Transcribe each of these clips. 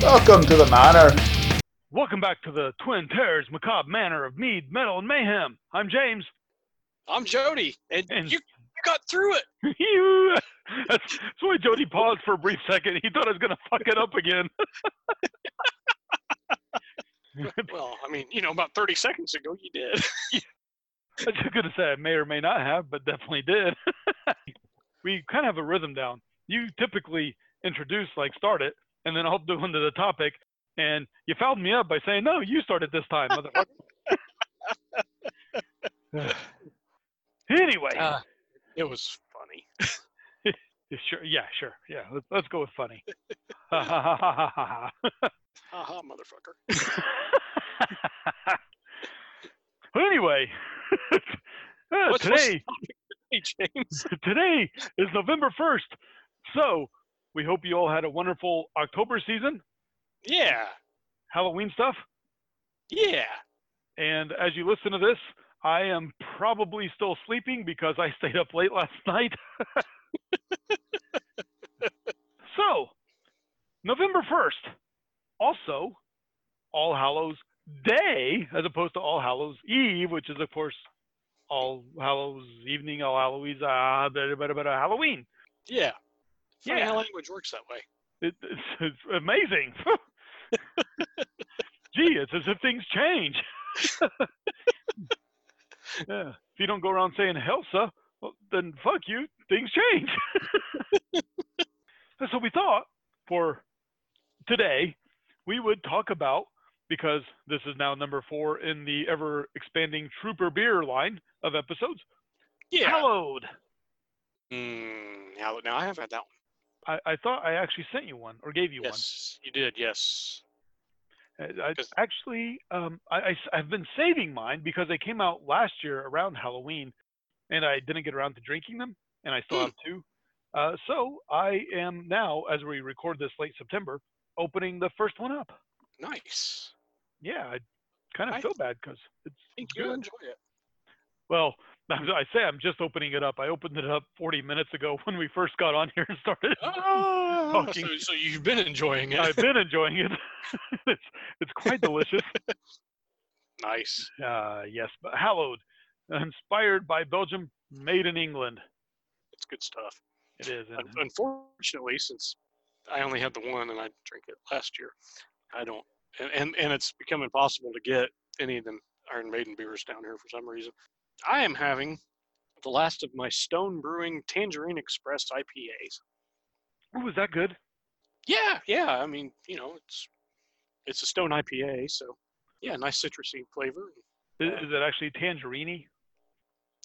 Welcome to the manor. Welcome back to the Twin Terrors Macabre Manor of Mead, Metal, and Mayhem. I'm James. I'm Jody, and, And- you got through it. You- that's, that's why Jody paused for a brief second. He thought I was going to fuck it up again. Well, I mean, you know, about 30 seconds ago, you did. I was just going to say I may or may not have, but definitely did. we kind of have a rhythm down. You typically introduce, like, start it, and then I'll do into the topic. And you fouled me up by saying, no, you started this time, motherfucker. anyway. Uh, it was funny. Sure. Yeah. Sure. Yeah. Let's, let's go with funny. Ha, ha, ha, ha, ha, ha, ha. Haha, motherfucker. Well, anyway, uh, What's- what's the today topic Hey, James. today is November first. So we hope you all had a wonderful October season, Yeah. Halloween stuff. Yeah. And as you listen to this, I am probably still sleeping because I stayed up late last night. so, November 1st, also All Hallows Day, as opposed to All Hallows Eve, which is, of course, All Hallows Evening, All Hallows, uh, blah, blah, blah, blah, Halloween. Yeah. Funny Yeah. how language works that way. It, it's, it's amazing. Gee, it's as if things change. yeah. If you don't go around saying Helsa, well, then fuck you, things change. And so we thought for today we would talk about because this is now number four in the ever expanding Trooper Beer line of episodes. Yeah. Hallowed. Mm, now, now I have had that one. I, I thought I actually sent you one or gave you one. Yes, you did. Yes. I, 'Cause- actually, um, I, have been saving mine because they came out last year around Halloween, and I didn't get around to drinking them, and I still Hmm. have two. Uh, so I am now, as we record this late September, opening the first one up. Nice. Yeah, I kind of I- feel bad because it's I think you'll enjoy it. well. I say I'm just opening it up. I opened it up 40 minutes ago when we first got on here and started. So, Talking. so you've been enjoying it. I've been enjoying it. it's it's quite delicious. nice. Uh, yes, but hallowed, inspired by Belgium, made in England. It's good stuff. It is. Unfortunately, since I only had the one and I drank it last year, I don't. And, and, and it's become impossible to get any of them Iron Maiden beers down here for some reason. I am having the last of my Stone Brewing Tangerine Express IPAs. oh, was that good? Yeah, yeah. I mean, you know, it's it's a Stone IPA, so yeah, nice citrusy flavor. Is, is it actually tangerine?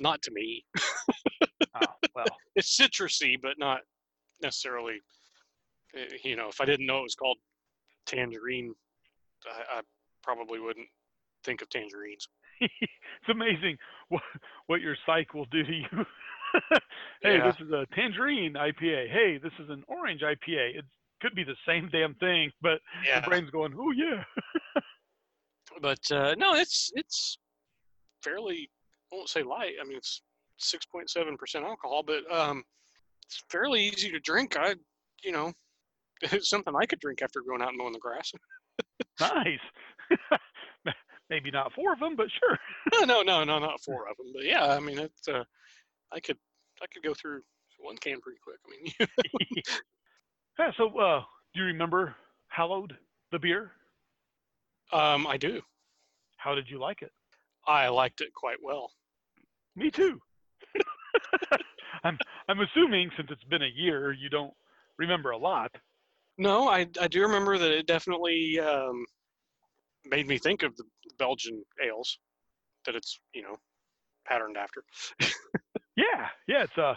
Not to me. Oh, well, It's citrusy, but not necessarily. eh, You know, if I didn't know it was called tangerine, I, I probably wouldn't think of tangerines. it's amazing what what your psych will do to you. hey, Yeah. this is a tangerine IPA. Hey, this is an orange IPA. It could be the same damn thing, but Yeah, the brain's going, oh yeah. but uh, no, it's it's fairly. I won't say light. I mean, it's six point seven percent alcohol, but um, it's fairly easy to drink. I, you know, it's something I could drink after going out and mowing the grass. nice. Maybe not four of them, but sure. no, no, no, no, not four of them. But yeah, I mean, it's. Uh, I could I could go through one can pretty quick. I mean, yeah, so uh, do you remember Hallowed, the beer? um, I do. How did you like it? I liked it quite well. Me too. I'm I'm assuming since it's been a year, you don't remember a lot. No, I I do remember that it definitely um, made me think of the Belgian ales that it's you know patterned after. Yeah, yeah. It's uh,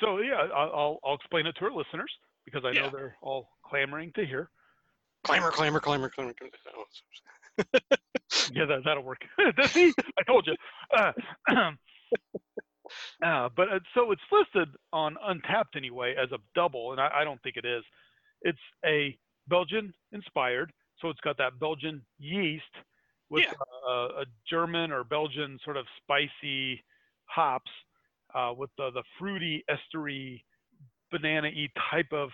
so yeah. I'll I'll, explain it to our listeners because I know Yeah. they're all clamoring to hear. Clamor, clamor, clamor, clamor. Yeah, that that'll work. See, I told you. Uh, uh, but uh, so it's listed on Untappd anyway as a double, and I, I don't think it is. It's a Belgian inspired, so it's got that Belgian yeast with Yeah. uh, a German or Belgian sort of spicy hops uh, with the, the fruity, estery, banana-y type of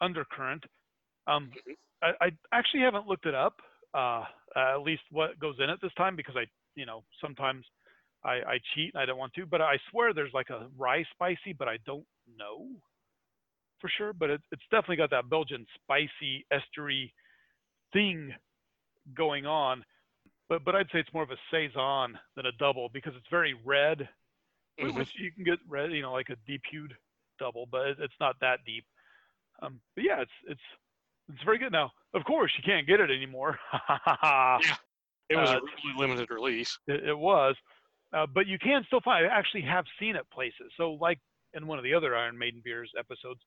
undercurrent. Um, Mhm. I, I actually haven't looked it up, uh, at least what goes in it this time because I, you know, sometimes I, I cheat and I don't want to, but I swear there's like a rye spicy, but I don't know for sure. But it, it's definitely got that Belgian spicy estery thing going on. But but I'd say it's more of a saison than a double because it's very red, Mhm. which you can get red, you know, like a deep hued double, but it's not that deep. Um, but yeah, it's it's it's very good now. Of course, you can't get it anymore. Yeah. It was Uh, a really limited release. it, it was, uh, but you can still find. I actually have seen it places. So, like in one of the other Iron Maiden beers episodes,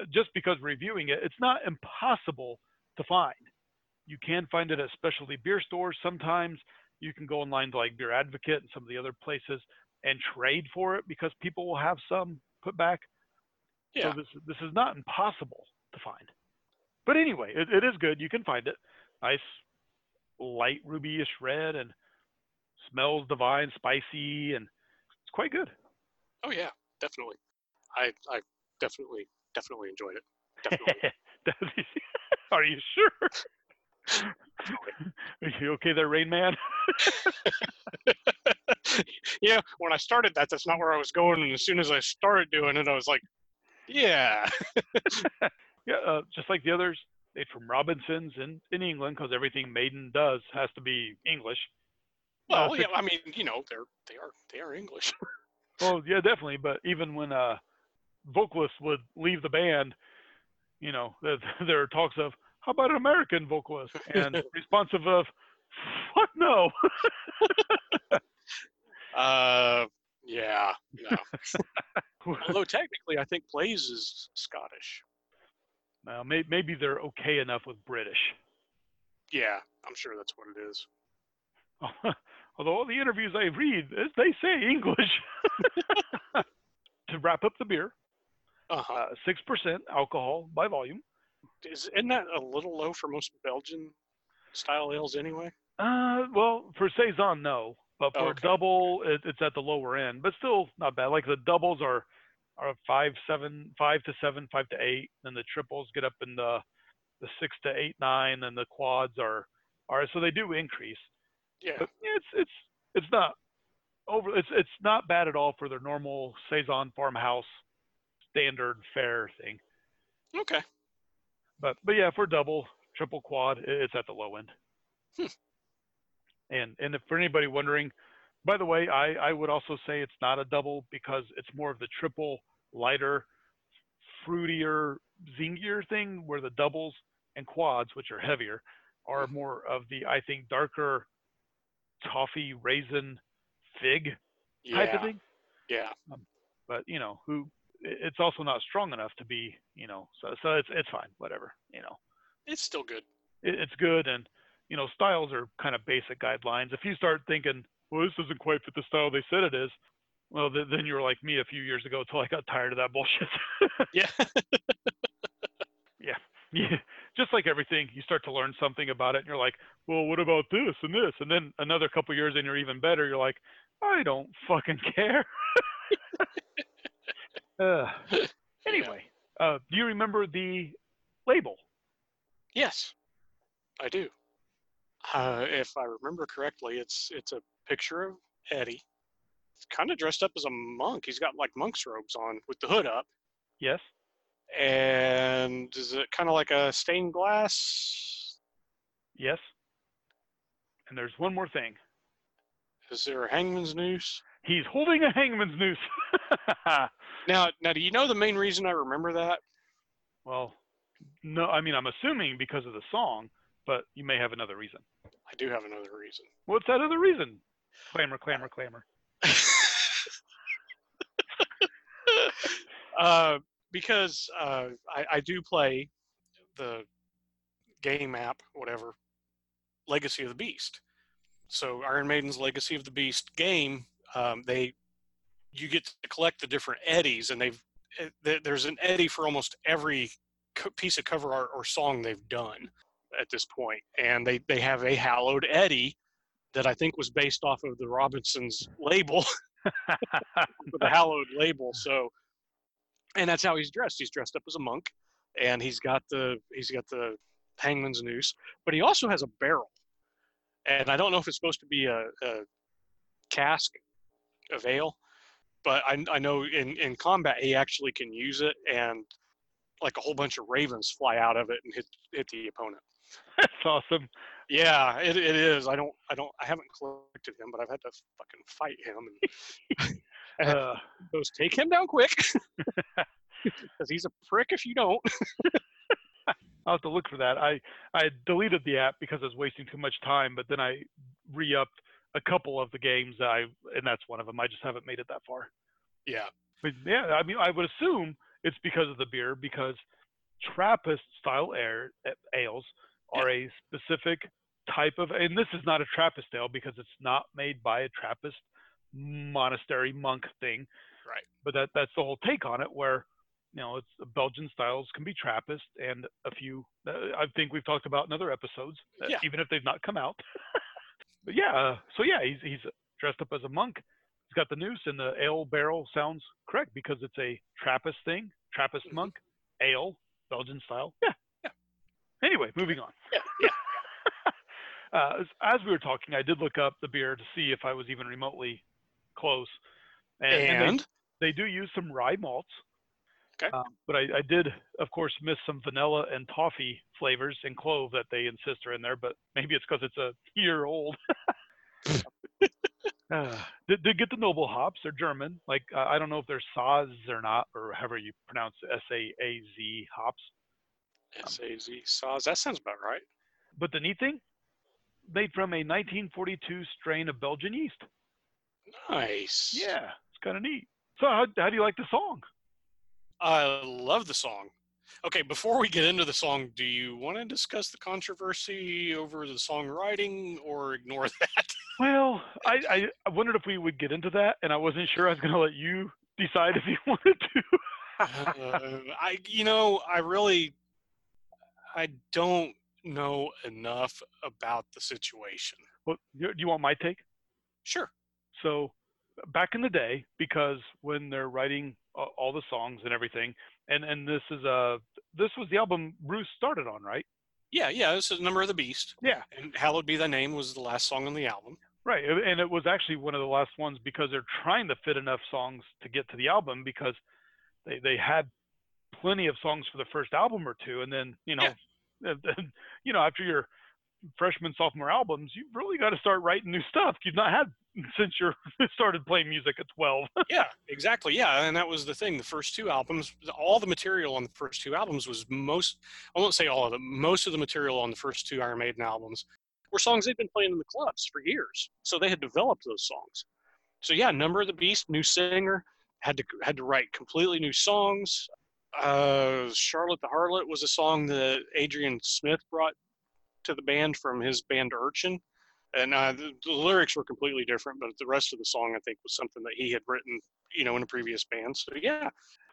uh, just because reviewing it, it's not impossible to find. You can find it at specialty beer stores. Sometimes you can go online to like Beer Advocate and some of the other places and trade for it because people will have some put back. Yeah. So this this is not impossible to find. But anyway, it, it is good. You can find it. Nice light rubyish red and smells divine, spicy, and it's quite good. Oh yeah, definitely. I I definitely definitely enjoyed it. Definitely. Are you sure? Are you okay there, Rain Man? yeah, when I started that, that's not where I was going. And as soon as I started doing it, I was like, yeah. Yeah, uh, just like the others, made from Robinsons in, in England, because everything Maiden does has to be English. Well, Uh, yeah. I mean, you know, they're they are they are English. Well, yeah, definitely. But even when uh, vocalists would leave the band, you know, there, there are talks of how about an American vocalist, and responsive of fuck no. Uh, yeah. No. Although technically, I think Blaze is Scottish. Now, may, maybe they're okay enough with British. Yeah, I'm sure that's what it is. Although all the interviews I read, they say English. to wrap up the beer, Uh-huh. uh, six percent alcohol by volume. Is isn't that a little low for most Belgian style ales anyway? Uh, well, for saison, no, but for Okay. double, it, it's at the lower end, but still not bad. Like the doubles are are five, seven, five to seven, five to eight, and the triples get up in the the six to eight, nine, and the quads are are so they do increase. Yeah. But it's it's it's not over. It's it's not bad at all for their normal saison farmhouse standard fare thing. Okay. But but yeah, for double, triple, quad, it's at the low end. Hmm. And and if, for anybody wondering, by the way, I I would also say it's not a double because it's more of the triple, lighter, fruitier, zingier thing, where the doubles and quads, which are heavier, are more of the I think darker, toffee raisin fig type Yeah. of thing. Yeah. But you know who. It's also not strong enough to be, you know, so so it's it's fine, whatever, you know It's still good. it, it's good and you know styles are kind of basic guidelines if you start thinking well this doesn't quite fit the style they said it is well th- then you're like me a few years ago until i got tired of that bullshit yeah. Yeah. yeah just like everything you start to learn something about it and you're like well what about this and this and then another couple years and you're even better you're like i don't fucking care uh, anyway uh, do you remember the label Yes, I do. Uh, if I remember correctly, it's it's a picture of Eddie. He's kind of dressed up as a monk. He's got like monk's robes on with the hood up. yes And is it kind of like a stained glass? yes and there's one more thing Is there a hangman's noose? He's holding a hangman's noose. Now, now, do you know the main reason I remember that? well, no, I mean, I'm assuming because of the song, but you may have another reason. I do have another reason. What's that other reason? Clamor, clamor, clamor. uh, because uh, I, I do play the game app, whatever, Legacy of the Beast. So Iron Maiden's Legacy of the Beast game, um, they you get to collect the different eddies, and they've eh, there's an eddy for almost every piece of cover art or song they've done at this point, and they they have a hallowed eddy that I think was based off of the Robinsons label the hallowed label. So, and that's how he's dressed. He's dressed up as a monk, and he's got the he's got the hangman's noose, but he also has a barrel, and I don't know if it's supposed to be a, a cask of ale, but I, I know in in combat he actually can use it, and like a whole bunch of ravens fly out of it and hit hit the opponent. That's awesome. Yeah, it, it is. I don't I don't I haven't collected him, but I've had to fucking fight him. And Uh, goes, take him down quick, because he's a prick if you don't. I'll have to look for that. I I deleted the app because I was wasting too much time, but then I re-upped a couple of the games I and that's one of them. I just haven't made it that far. Yeah, But yeah, I mean, I would assume it's because of the beer because Trappist style air, ales are a specific type of, and this is not a Trappist ale because it's not made by a Trappist monastery monk thing. Right. But that that's the whole take on it, where you know it's Belgian styles can be Trappist, and a few uh, I think we've talked about in other episodes, uh, Yeah. even if they've not come out. but yeah, uh, so yeah, he's he's dressed up as a monk. He's got the noose, and the ale barrel sounds correct because it's a Trappist thing, Trappist Mhm. monk, ale, Belgian style. Yeah, Yeah. Anyway, moving on. yeah, yeah. uh, as, as we were talking, I did look up the beer to see if I was even remotely close, and, and And, they, they do use some rye malts. Okay. Um, but I, I did, of course, miss some vanilla and toffee flavors and clove that they insist are in there. But maybe it's because it's a year old. uh, did, did get the noble hops? They're German. Like uh, I don't know if they're Saaz or not, or however you pronounce S A A Z hops. S A Z saws. That sounds about right. But the neat thing, made from a 1942 strain of Belgian yeast. Nice. Yeah, it's kind of neat. So how, how do you like the song? I love the song. Okay, before we get into the song, do you want to discuss the controversy over the songwriting or ignore that? Well, I, I, I wondered if we would get into that, and I wasn't sure I was going to let you decide if you wanted to. uh, I, you know, I really, I don't know enough about the situation. well, do you want my take? Sure. So, back in the day, because when they're writing all the songs and everything, and and this is a this was the album Bruce started on, right? Yeah, yeah. This is Number of the Beast, Yeah, and Hallowed Be Thy Name was the last song on the album. right. And it was actually one of the last ones because they're trying to fit enough songs to get to the album because they they had plenty of songs for the first album or two, and then you know, you know after your freshman sophomore albums, you've really got to start writing new stuff you've not had since you started playing music at 12. yeah, exactly. Yeah, and that was the thing. The first two albums, all the material on the first two albums was most, I won't say all of them most of the material on the first two Iron Maiden albums were songs they'd been playing in the clubs for years. So they had developed those songs. So yeah, Number of the Beast, new singer, had to had to write completely new songs. Uh, Charlotte the Harlot was a song that Adrian Smith brought to the band from his band Urchin and uh, the, the lyrics were completely different, but the rest of the song I think was something that he had written, you know, in a previous band. So yeah,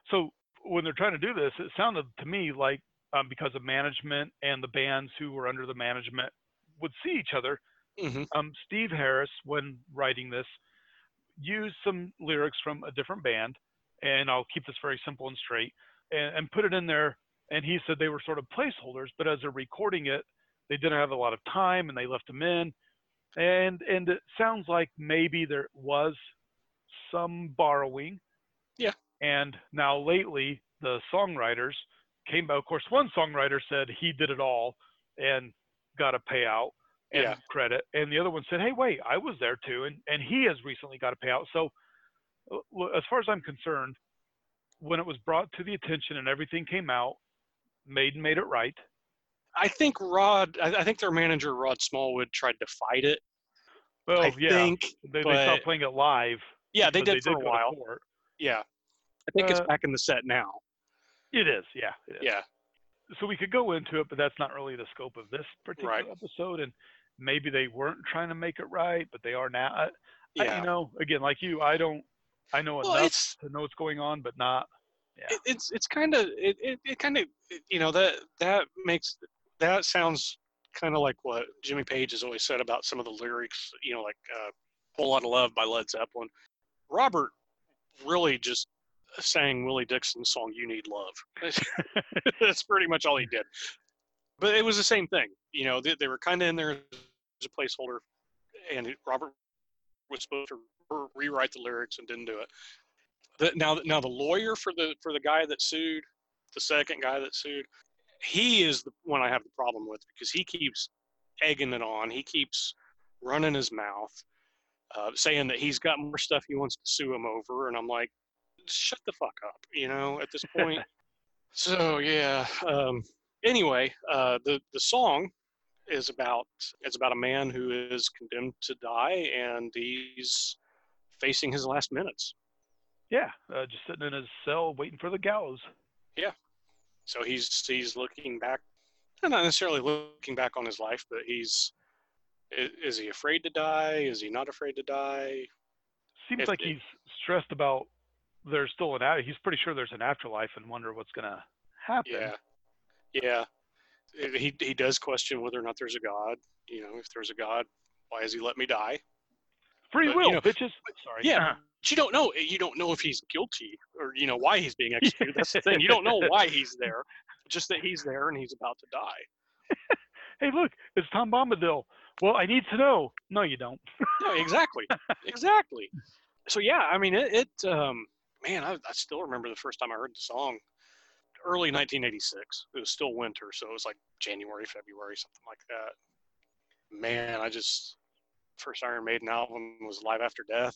so when they're trying to do this, it sounded to me like um, because of management and the bands who were under the management would see each other. hmm Um, Steve Harris, when writing this, used some lyrics from a different band, and I'll keep this very simple and straight, and, and put it in there. And he said they were sort of placeholders, but as they're recording it, they didn't have a lot of time, and they left them in. And and it sounds like maybe there was some borrowing. Yeah. And now lately, the songwriters came out. Of course, one songwriter said he did it all and got a payout and Yeah. credit, and the other one said, "Hey, wait, I was there too," and and he has recently got a payout. So, uh, as far as I'm concerned, when it was brought to the attention and everything came out, Maiden made it right. I think Rod, I, I think their manager Rod Smallwood tried to fight it. Well, I Oh, yeah, think, they, they stopped playing it live. yeah, they but did for a while. Yeah, I think it's Uh, back in the set now. It is, yeah. It is. Yeah, so we could go into it, but that's not really the scope of this particular Right. episode. And maybe they weren't trying to make it right, but they are now. I, I- yeah. you know, again, like you, I don't, I know well, enough to know what's going on, but not. Yeah. it, it's it's kind of it, it, it kind of you know that that makes that sounds kind of like what Jimmy Page has always said about some of the lyrics. You know, like uh, "Whole Lotta Love" by Led Zeppelin. Robert really just sang Willie Dixon's song "You Need Love." That's pretty much all he did. But it was the same thing. You know, they, they were kind of in there as a placeholder, and Robert was supposed to rewrite the lyrics and didn't do it. The, now, now the lawyer for the for the guy that sued, the second guy that sued, he is the one I have the problem with because he keeps egging it on. He keeps running his mouth, uh, saying that he's got more stuff he wants to sue him over, and I'm like, shut the fuck up, you know, at this point. so yeah. Um, anyway, uh, the the song is about it's about a man who is condemned to die, and he's facing his last minutes. Yeah, uh, just sitting in his cell waiting for the gallows. Yeah. So he's he's looking back, eh, not necessarily looking back on his life, but he's is, he afraid to die? Is he not afraid to die? Seems like he's stressed about there's still an after. He's pretty sure there's an afterlife and wonder what's gonna happen. Yeah, yeah. He he does question whether or not there's a God. You know, if there's a God, why has he let me die? Free But, you will, know, bitches. Sorry. yeah, uh-huh. But you don't know. You don't know if he's guilty or you know why he's being executed. That's the thing. You don't know why he's there. Just that he's there and he's about to die. hey, look, it's Tom Bombadil. Well, I need to know. No, you don't. No, exactly, exactly. So yeah, I mean it. it um, man, I, I still remember the first time I heard the song. Early 1986. It was still winter, so it was like January, February, something like that. Man, I just first Iron Maiden album was Live After Death.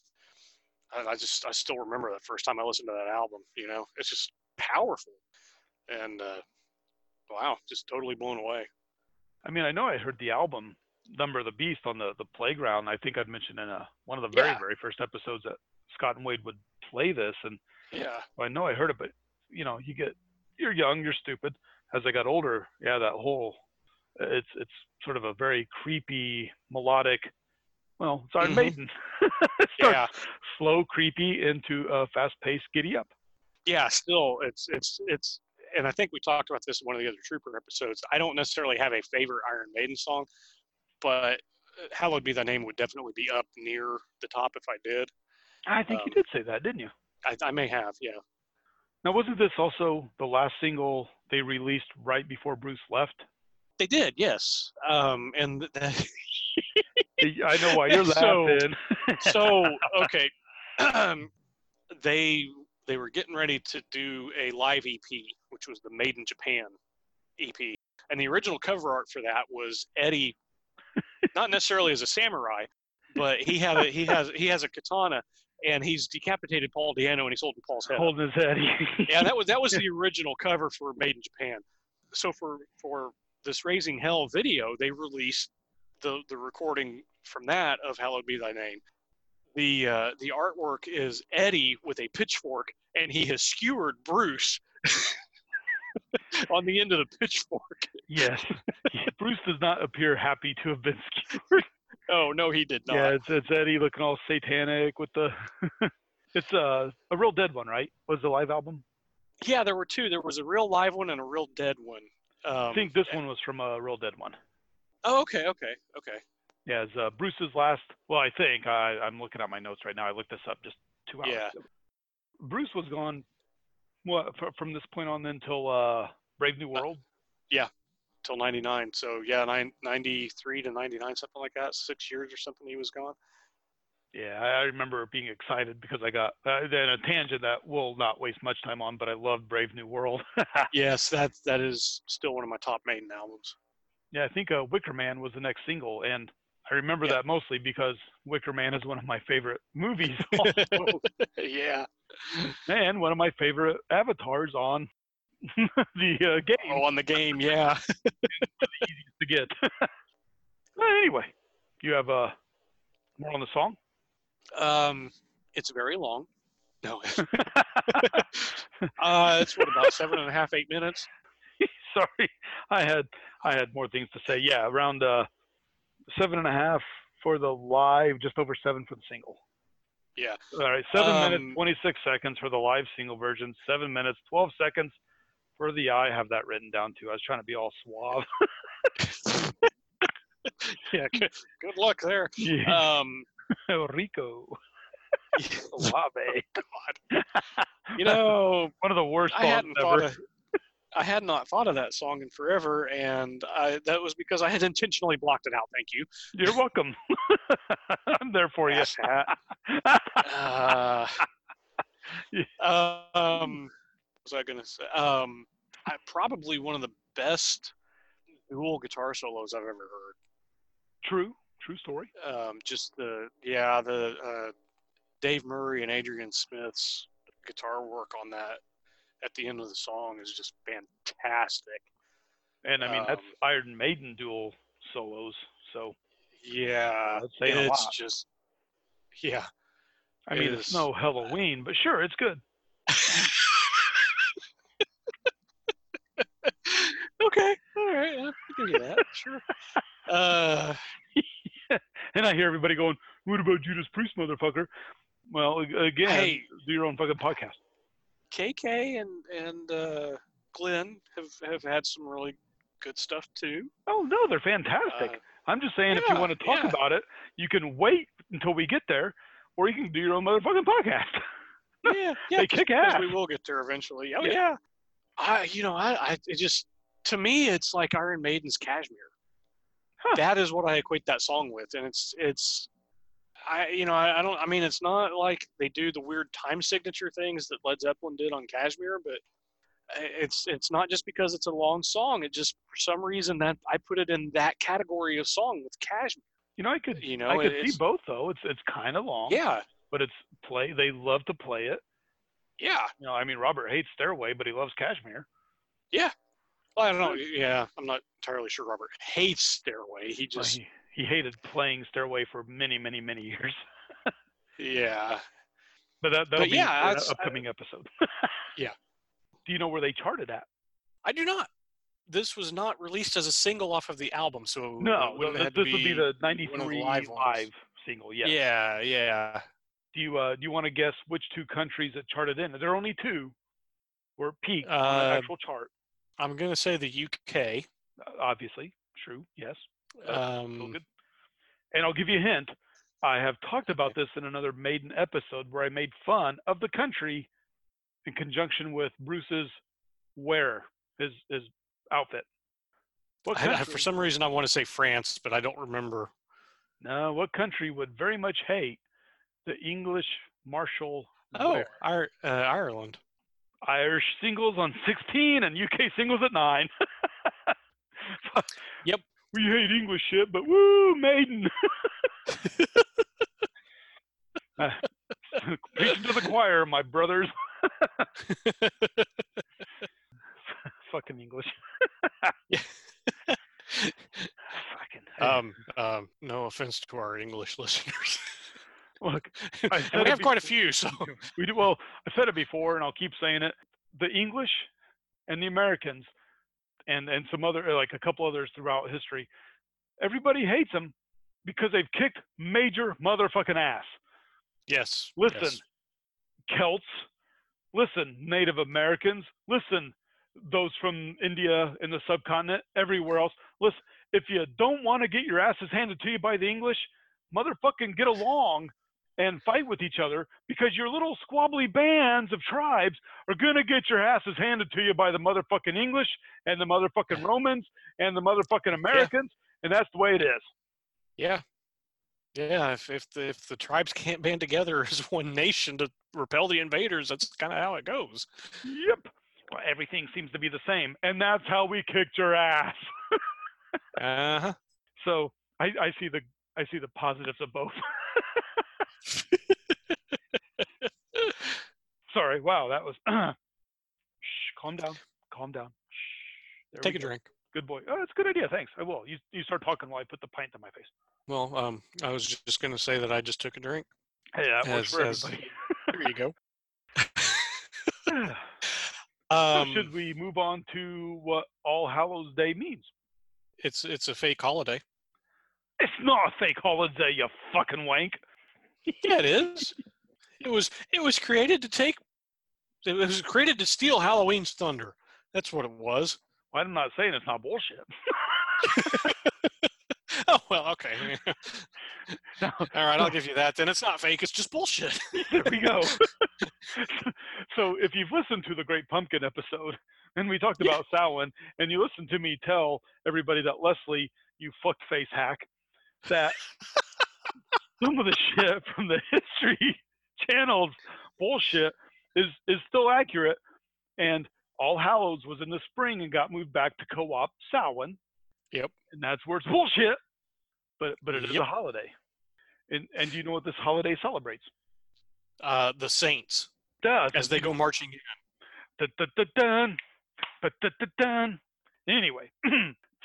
I, I just I still remember the first time I listened to that album. You know, it's just powerful, and uh, wow, just totally blown away. I mean, I know I heard the album Number of the Beast on the the playground. I think I'd mentioned in a, one of the very Yeah. very first episodes that Scott and Wade would play this, and Yeah, well, I know I heard it, but you know, you get you're young, you're stupid. As I got older, yeah, that whole it's it's sort of a very creepy melodic. Well, it's Iron Mhm. Maiden. it starts yeah. slow, creepy into a fast-paced giddy up. yeah, still, it's it's it's, and I think we talked about this in one of the other Trooper episodes. I don't necessarily have a favorite Iron Maiden song, but "Hallowed Be Thy Name" would definitely be up near the top if I did. I think you Um, did say that, didn't you? I, I may have, yeah. Now, wasn't this also the last single they released right before Bruce left? They did, yes. Um, and th- I know why you're So- laughing. so okay, they they were getting ready to do a live EP, which was the Made in Japan EP, and the original cover art for that was Eddie, not necessarily as a samurai, but he had a he has he has a katana, and he's decapitated Paul Di'Anno and he's holding Paul's head. Holding his head. yeah, that was that was the original cover for Made in Japan. So for for this Raising Hell video, they released the the recording from that of Hallowed Be Thy Name. The uh, the artwork is Eddie with a pitchfork, and he has skewered Bruce on the end of the pitchfork. yes. Bruce does not appear happy to have been skewered. Oh no, he did not. Yeah, it's, it's Eddie looking all satanic with the. it's a a real dead one, right? Was the live album? Yeah, there were two. There was a real live one and a real dead one. Um, I think this one was from a real dead one. Oh, okay, okay, okay. Yeah, it's uh, Bruce's last. Well, I think I, I'm looking at my notes right now. I looked this up just two hours Yeah. ago. Bruce was gone. What fr- from this point on until uh, Brave New World? Yeah. Till 99 so yeah nine, 93 to 99 something like that six years or something he was gone Yeah, I remember being excited because I got uh, then a tangent that we'll not waste much time on, but I love Brave New World. yes that that is still one of my top maiden albums yeah, I think uh, Wicker Man was the next single, and I remember Yeah. that mostly because Wicker Man is one of my favorite movies, also, yeah. And one of my favorite avatars on the uh, game. Oh on the game yeah. To get. Anyway, you have uh, more on the song. um it's very long. No. Uh it's what about seven and a half eight minutes Sorry, I had I had more things to say. Yeah, around uh, seven and a half for the live, just over seven for the single. yeah All right, seven Um, minutes twenty six seconds for the live single version. Seven minutes twelve seconds for the I have that written down too. I was trying to be all suave. yeah good, good luck there yeah, um Rico. Suave. God. You know, One of the worst I songs hadn't ever. thought of I had not thought of that song in forever, and I, that was because I had intentionally blocked it out. Thank you. You're welcome. I'm there for you. Uh, um, what was I gonna say? Um, I, probably one of the best dual guitar solos I've ever heard. True. True story. Um, just the yeah, the uh, Dave Murray and Adrian Smith's guitar work on that at the end of the song is just fantastic. And I mean, that's Um, Iron Maiden dual solos. So, Yeah, That's it's just yeah. I mean, it's is- no Halloween, but sure, it's good. okay, all right, I can do that. Sure. Uh, And I hear everybody going, "What about Judas Priest, motherfucker?" Well, again, Hey. do your own fucking podcast. KK and and uh, Glenn have have had some really good stuff too. Oh no, they're fantastic. Uh, I'm just saying, if you want to talk yeah. about it, you can wait until we get there, or you can do your own motherfucking podcast. yeah, yeah, They kick ass. We will get there eventually. Oh Yeah. yeah. I you know I I it just to me it's like Iron Maiden's Kashmir. Huh. That is what I equate that song with, and it's it's. I you know I, I don't I mean it's not like they do the weird time signature things that Led Zeppelin did on Kashmir, but it's it's not just because it's a long song. It just for some reason that I put it in that category of song with Kashmir. You know, I could, You know, I could see both though. It's it's kind of long, Yeah, but it's play. They love to play it. yeah. You know, I mean, Robert hates Stairway, but he loves Kashmir. Yeah. Well, I don't know. Yeah, I'm not entirely sure. Robert hates Stairway. He just he, he hated playing Stairway for many, many, many years. yeah. But that, that'll But be yeah, an upcoming episode. Yeah. Do you know where they charted at? I do not. This was not released as a single off of the album, so No, it would've th- had this to would be the '93 one of the live, live single. Yes. Yeah, yeah. Do you uh, do you want to guess which two countries it charted in? There are only two. Were peaked on the Uh, actual chart. I'm gonna say the UK. Obviously, true. Yes. Um, good. And I'll give you a hint. I have talked about this in another Maiden episode where I made fun of the country in conjunction with Bruce's wear, his his outfit. What I, for some reason, I want to say France, but I don't remember. no, what country would very much hate the English martial Oh, wear? Uh, Ireland. Irish singles on 16 and UK singles at 9. Yep. We hate English shit, but woo, Maiden. Uh, Preaching to the choir, my brothers. Fucking English. Fucking. um, um, no offense to our English listeners. look, I said we have quite a few, so we do well. I said it before, and I'll keep saying it. The English and the Americans, and and some other uh, like a couple others throughout history, everybody hates them because they've kicked major motherfucking ass. yes. Listen, yes. Celts. Listen, Native Americans. Listen, those from India and the subcontinent, everywhere else. Listen, if you don't want to get your asses handed to you by the English, motherfucking get along and fight with each other because your little squabbly bands of tribes are gonna get your asses handed to you by the motherfucking English and the motherfucking Romans and the motherfucking Americans, and that's the way it is. Yeah. Yeah, if if the if the tribes can't band together as one nation to repel the invaders, that's kind of how it goes. Yep. Well, everything seems to be the same, and that's how we kicked your ass. Uh huh. So I, I see the I see the positives of both. Sorry. Wow, that was. Shh, calm down. Calm down. Shh. Take a go. drink. Good boy. Oh, that's a good idea. Thanks. I will. You you start talking while I put the pint in my face. Well, um, I was just going to say that I just took a drink. Hey, that works for as- everybody. There you go. So um, should we move on to what All Hallows Day means? it's it's a fake holiday. It's not a fake holiday, you fucking wank. Yeah, it is. It was it was created to take. It was created to steal Halloween's thunder. That's what it was. Well, I'm not saying it's not bullshit. Oh well, okay. All right, I'll give you that. Then it's not fake. It's just bullshit. there we go. so if you've listened to the Great Pumpkin episode, and we talked Yeah. about Samhain, and you listened to me tell everybody that Leslie, you fucked face hack, that some of the shit from the History Channel's bullshit is is still accurate, and All Hallows was in the spring and got moved back to co-op Samhain, Yep. and that's where it's bullshit. But but it is Yep. a holiday, and and do you know what this holiday celebrates? Uh, the Saints Does as they go marching in. dun, dun, dun. Anyway,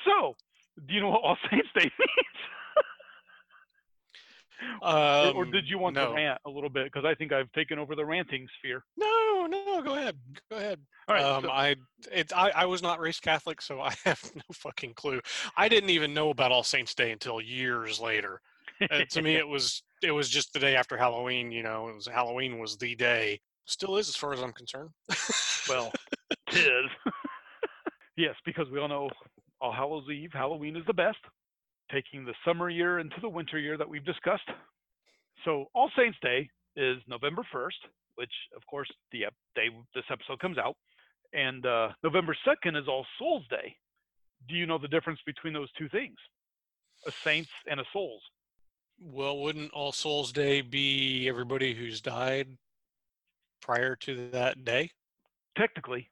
so do you know what All Saints Day means? Or- or Um, did you want no. to rant a little bit? Because I think I've taken over the ranting sphere. No, no, go ahead. Go ahead. All right. um, so- I, it, I I was not raised Catholic, so I have no fucking clue. I didn't even know about All Saints Day until years later. Uh, to me, it was it was just the day after Halloween. You know, it was Halloween was the day. Still is, as far as I'm concerned. well, tis. yes, because we all know All Hallows Eve, Halloween is the best, taking the summer year into the winter year that we've discussed. So All Saints Day is November 1st, which of course the day this episode comes out, and uh, November 2nd is All Souls Day. Do you know the difference between those two things? A saints and a souls. well, wouldn't All Souls Day be everybody who's died prior to that day? technically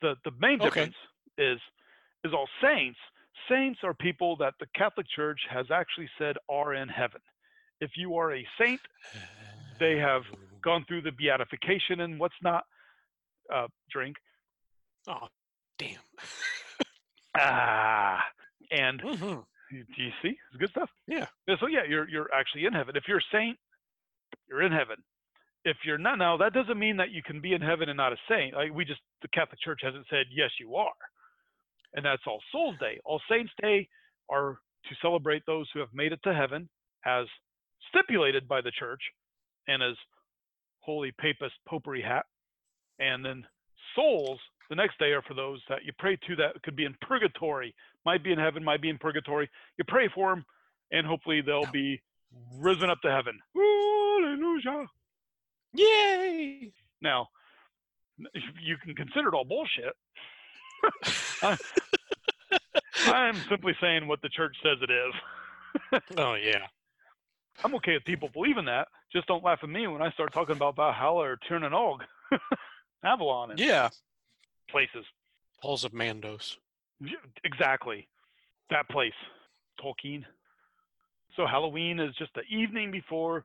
the the main Okay. difference is is all saints saints are people that the catholic church has actually said are in heaven. If you are a saint They have gone through the beatification and what's not uh drink. Oh, damn. ah and Mhm. do you see? It's good stuff. Yeah. so yeah you're you're actually in heaven. If you're a saint you're in heaven. If you're not now that doesn't mean that you can be in heaven and not a saint. Like we just the catholic church hasn't said yes you are and that's all souls day. All saints day are to celebrate those who have made it to heaven as stipulated by the church and as holy papist popery hat. And then souls the next day are for those that you pray to that could be in purgatory might be in heaven might be in purgatory. You pray for them and hopefully they'll be risen up to heaven. Hallelujah! Yay! now, you can consider it all bullshit. I'm simply saying what the church says it is. Oh yeah. I'm okay with people believing that. Just don't laugh at me when I start talking about Valhalla or Tír na nÓg, Avalon, and Yeah. places. Halls of Mandos. Exactly. That place, Tolkien. So Halloween is just the evening before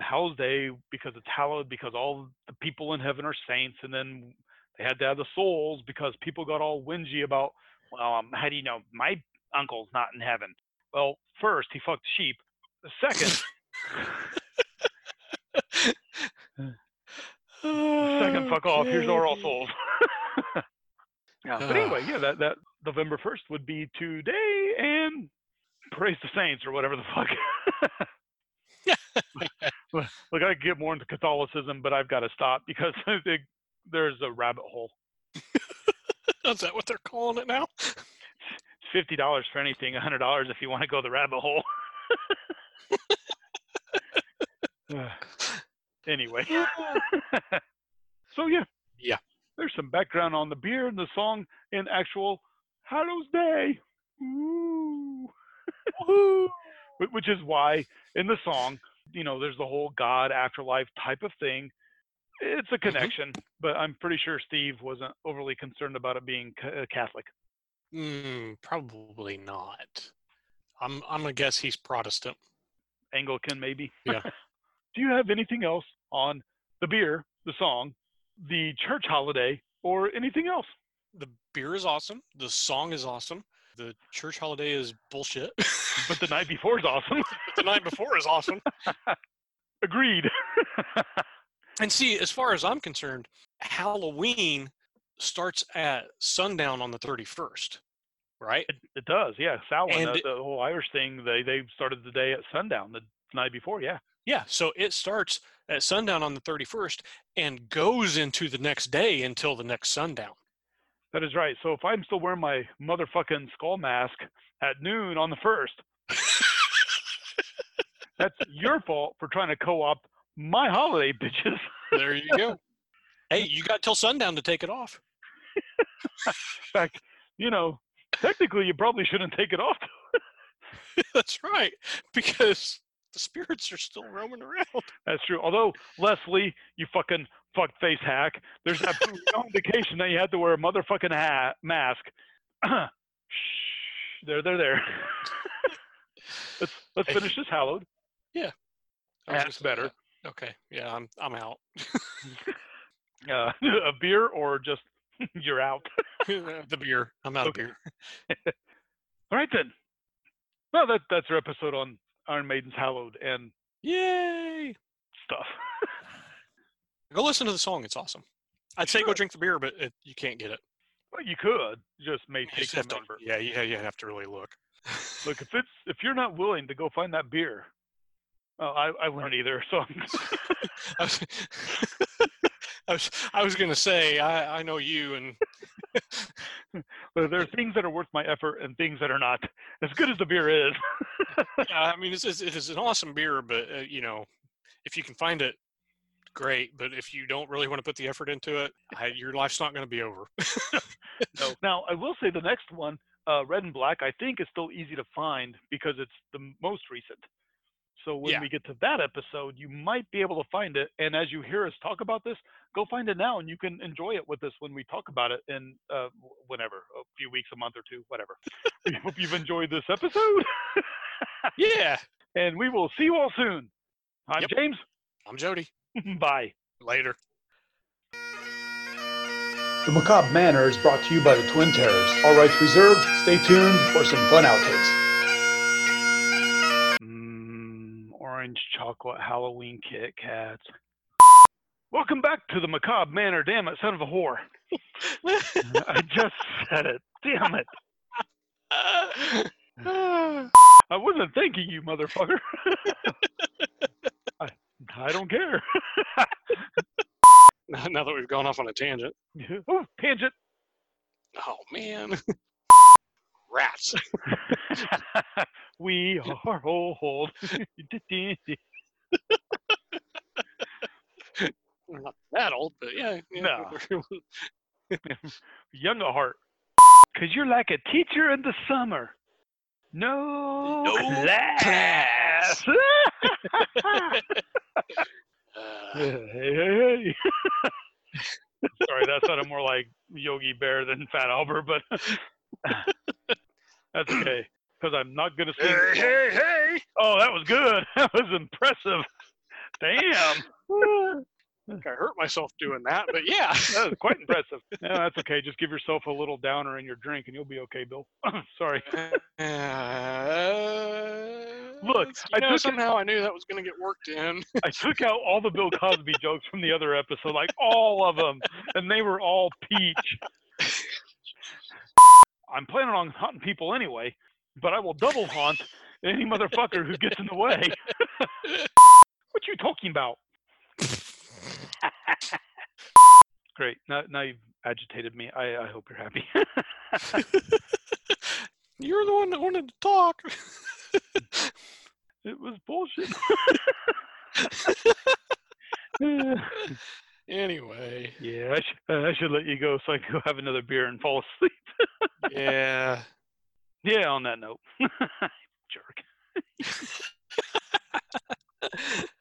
Hallow's Day because it's hallowed because all the people in heaven are saints, and then they had to have the souls because people got all whingy about, well, um, how do you know my uncle's not in heaven? Well, first he fucked sheep. The second, second fuck off. Here's our all souls. yeah, but anyway, yeah, that that November first would be today, and praise the saints or whatever the fuck. Look, I could get more into Catholicism, but I've got to stop because there's a rabbit hole. Is that what they're calling it now? Fifty dollars for anything, a hundred dollars if you want to go the rabbit hole. anyway, so yeah, Yeah. There's some background on the beer and the song in actual Hallows Day. Ooh. Wh- Which is why in the song, you know, there's the whole God afterlife type of thing. It's a connection, but I'm pretty sure Steve wasn't overly concerned about it being ca- uh, Catholic. Mm, probably not. I'm I'm gonna guess he's Protestant. Anglican, maybe. Yeah. Do you have anything else on the beer, the song, the church holiday, or anything else? The beer is awesome. The song is awesome. The church holiday is bullshit. But the night before is awesome. the night before is awesome. Agreed. And see, as far as I'm concerned, Halloween starts at sundown on the 31st, right? it, it does, yeah. Samhain, the, the whole Irish thing, they they started the day at sundown, the night before, yeah. Yeah, so it starts at sundown on the 31st and goes into the next day until the next sundown. That is right. So if I'm still wearing my motherfucking skull mask at noon on the first, That's your fault for trying to co-opt my holiday, bitches. There you go. Hey, you got till sundown to take it off. In fact, you know, technically, you probably shouldn't take it off. That's right, because the spirits are still roaming around. That's true. Although Leslie, you fucking fuck face hack, there's absolutely no indication that you had to wear a motherfucking hat mask. Shh, there, there, there. let's let's finish this hallowed. Yeah. I was gonna That's better. Okay, yeah, I'm I'm out. Uh, a beer or just you're out. the beer. I'm out Okay. of beer. All right then. Well, that that's our episode on Iron Maiden's Hallowed and Yay! stuff. Go listen to the song. It's awesome. I'd say go drink the beer, but it, you can't get it. well, you could just may You take just have some to, effort. yeah, yeah, you have to really look. Look, if it's if you're not willing to go find that beer, well, I I wouldn't either. So I was, I was, I was gonna say, I, I know you, and but there are things that are worth my effort and things that are not. As good as the beer is, yeah, I mean, it's, it's, it is an awesome beer, but uh, you know, if you can find it, great. But if you don't really want to put the effort into it, I, your life's not going to be over. no. Now I will say the next one, uh, Red and Black, I think is still easy to find because it's the most recent. So when Yeah. we get to that episode, you might be able to find it. And as you hear us talk about this, go find it now, and you can enjoy it with us when we talk about it in uh, whenever, a few weeks, a month or two, whatever. we hope you've enjoyed this episode, yeah, and we will see you all soon. I'm Yep. James. I'm Jody. Bye. Later. The Macabre Manor is brought to you by the Twin Terrors. All rights reserved. Stay tuned for some fun outtakes. Orange chocolate Halloween Kit Kats. Welcome back to the Macabre Manor. Damn it, son of a whore. I just said it. Damn it. I wasn't thanking you, motherfucker. I, I don't care. now that we've gone off on a tangent. oh, tangent. Oh man. Rats. We are old. Not that old, but yeah. yeah. Young at heart. Because you're like a teacher in the summer. No, No class. Uh, hey, hey, hey. Sorry, that sounded more like Yogi Bear than Fat Albert, but that's okay. Because I'm not going to sing. hey, hey, hey! Oh, that was good. That was impressive. Damn. I think I hurt myself doing that, but yeah. That was quite impressive. No, that's okay. Just give yourself a little downer in your drink and you'll be okay, Bill. Sorry. Uh, Look, I know, took it- somehow I knew that was going to get worked in. I took out all the Bill Cosby jokes from the other episode, like all of them, and they were all peach. I'm planning on hunting people anyway, but I will double haunt any motherfucker who gets in the way. what you talking about? Great. Now, now you've agitated me. I, I hope you're happy. You're the one that wanted to talk. it was bullshit. anyway, yeah, I, sh- I should let you go so I can go have another beer and fall asleep. yeah. Yeah, on that note. Jerk.